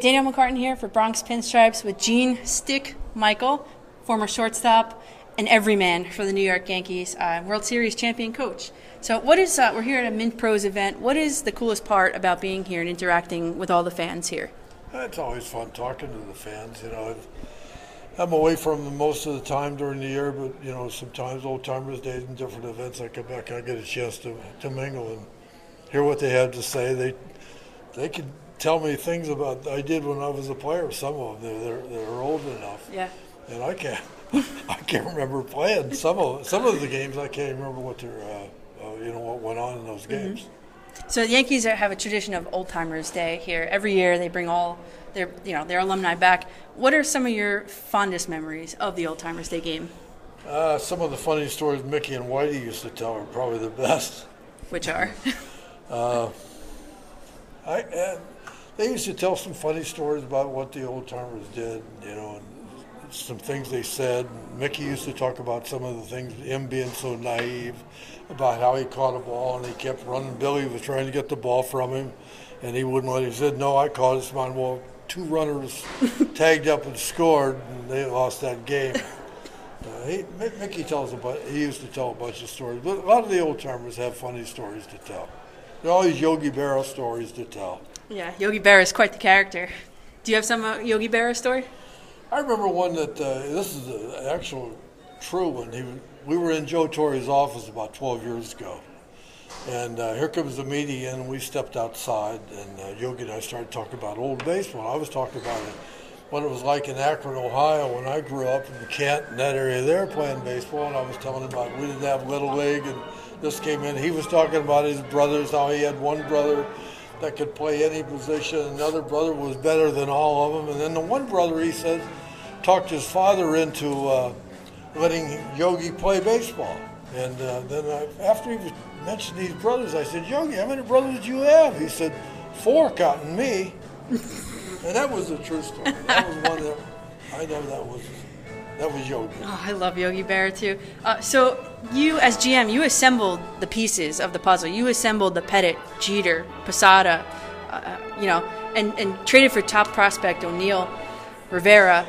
Danielle McCartan here for Bronx Pinstripes with Gene Stick Michael, former shortstop and everyman for the New York Yankees, uh, World Series champion coach. So, what is uh, we're here at a Mint Pros event? What is the coolest part about being here and interacting with all the fans here? It's always fun talking to the fans. You know, I'm away from them most of the time during the year, but you know, sometimes old timers days and different events, I come back, I get a chance to to mingle and hear what they have to say. They they can tell me things about I did when I was a player. Some of them they're they're, old enough. Yeah. And I can't I can't remember playing some of some of the games. I can't remember what their uh, uh, you know what went on in those Mm-hmm. games. So the Yankees are, have a tradition of Old Timers Day here. Every year they bring all their you know their alumni back. What are some of your fondest memories of the Old Timers Day game? Uh, some of the funny stories Mickey and Whitey used to tell are probably the best. Which are I, uh, they used to tell some funny stories about what the old timers did, you know, and some things they said. Mickey used to talk about some of the things, him being so naive about how he caught a ball and he kept running. Billy was trying to get the ball from him and he wouldn't let him. He said, No, I caught it. It's mine. Well, two runners tagged up and scored and they lost that game. Uh, he, Mickey tells a bu- he used to tell a bunch of stories, but a lot of the old timers have funny stories to tell. There are always Yogi Berra stories to tell. yeah, Yogi Berra is quite the character. Do you have some uh, Yogi Berra story? I remember one that uh, this is an actual true one. He, we were in Joe Torre's office about 12 years ago, and uh, here comes the media, and we stepped outside, and uh, Yogi and I started talking about old baseball. I was talking about it, what it was like in Akron, Ohio, when I grew up in Kent and that area there playing baseball, and I was telling him about we didn't have little league, and this came in. He was talking about his brothers, how he had one brother that could play any position. Another brother was better than all of them. And then the one brother, he said, talked his father into uh, letting Yogi play baseball. And uh, then I, after he mentioned these brothers, I said, Yogi, how many brothers do you have? He said, four counting me. And that was the true story. That was one that I know that was that was Yogi. Oh, I love Yogi Berra too. Uh, so you, as GM, you assembled the pieces of the puzzle. You assembled the Pettitte, Jeter, Posada, uh, you know, and, and traded for top prospect O'Neill, Rivera,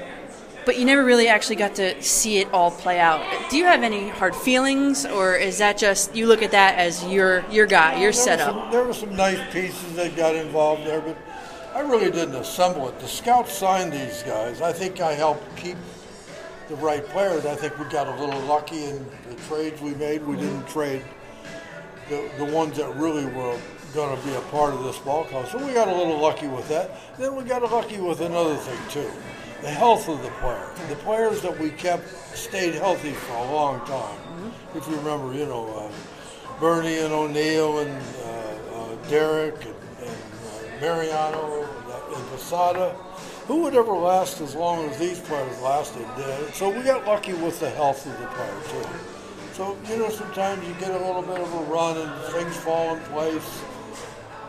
but you never really actually got to see it all play out. Do you have any hard feelings, or is that just you look at that as your your guy, your there setup? Some, there were some nice pieces that got involved there, but I really didn't assemble it. The scouts signed these guys. I think I helped keep the right players. I think we got a little lucky in the trades we made. We didn't trade the, the ones that really were going to be a part of this ball club. So we got a little lucky with that. Then we got lucky with another thing too. The health of the player. The players that we kept stayed healthy for a long time. If you remember, you know, uh, Bernie and O'Neill and uh, uh, Derek and, Mariano and, Posada. Who would ever last as long as these players lasted? Uh, so we got lucky with the health of the player too. So you know, sometimes you get a little bit of a run and things fall in place.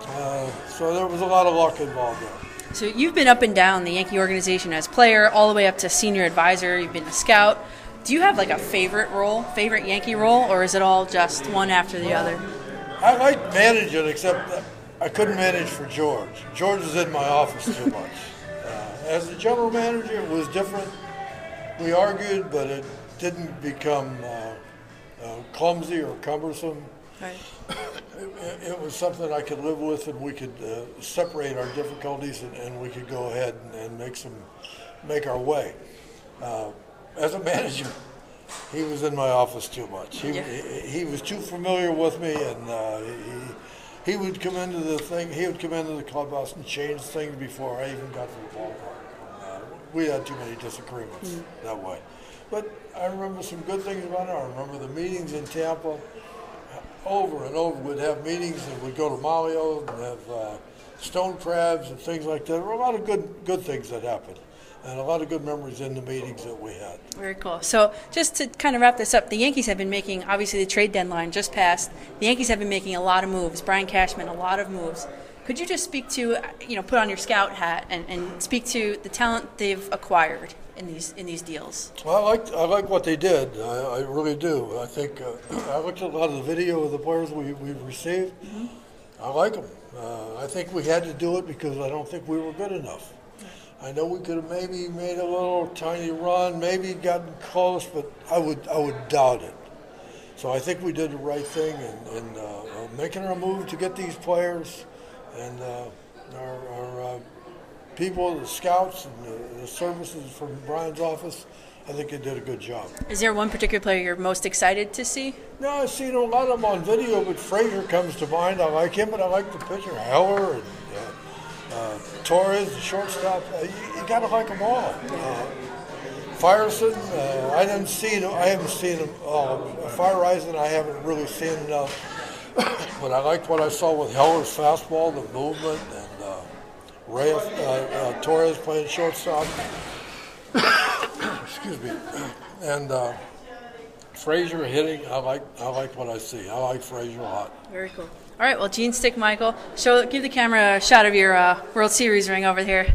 Uh, so there was a lot of luck involved there. So you've been up and down the Yankee organization as player, all the way up to senior advisor. You've been a scout. Do you have like a favorite role, favorite Yankee role, or is it all just one after the other? I like managing, except I couldn't manage for George. George was in my office too much. Uh, as a general manager, it was different. We argued, but it didn't become uh, uh, clumsy or cumbersome. Right. It, it was something I could live with, and we could uh, separate our difficulties, and, and we could go ahead and, and make some, make our way. Uh, as a manager, he was in my office too much. He, Yeah. he, he was too familiar with me, and uh, he, he would come into the thing. He would come into the clubhouse and change things before I even got to the ballpark. Uh, we had too many disagreements that way. But I remember some good things about it. I remember the meetings in Tampa. Over and over, we'd have meetings, and we'd go to Malio and have uh, stone crabs and things like that. There were a lot of good good things that happened, and a lot of good memories in the meetings that we had. Very cool. So, just to kind of wrap this up, the Yankees have been making, obviously, the trade deadline just passed. The Yankees have been making a lot of moves. Brian Cashman, a lot of moves. Could you just speak to, you know, put on your scout hat and, and speak to the talent they've acquired in these in these deals? Well, I like I like what they did. I, I really do. I think uh, I looked at a lot of the video of the players we we've received. I like them. Uh, I think we had to do it because I don't think we were good enough. I know we could have maybe made a little tiny run, maybe gotten close, but I would I would doubt it. So I think we did the right thing in, in uh, uh, making our move to get these players and uh, our, our uh, people, the scouts, and the, the services from Brian's office. I think they did a good job. Is there one particular player you're most excited to see? No, I've seen a lot of them on video, but Frazier comes to mind. I like him, but I like the pitcher, Heller and uh, uh, Torres, the shortstop. Uh, you, you got to like them all. Uh, Feyereisen, uh, I didn't see. I haven't seen him. Uh, Feyereisen, I haven't really seen enough. but I liked what I saw with Heller's fastball, the movement, and uh, uh, uh, Torres playing shortstop. Excuse me. And uh, Frazier hitting. I like. I like what I see. I like Frazier a lot. Very cool. All right, well, Gene Stick Michael, show give the camera a shot of your uh, World Series ring over here.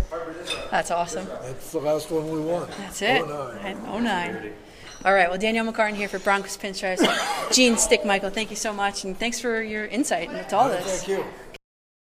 That's awesome. That's the last one we won. That's it. Oh, nine. At 09. All right, well, Danielle McCartan here for Bronx Pinstripes. Gene Stick Michael, thank you so much, and thanks for your insight into all this. Thank you.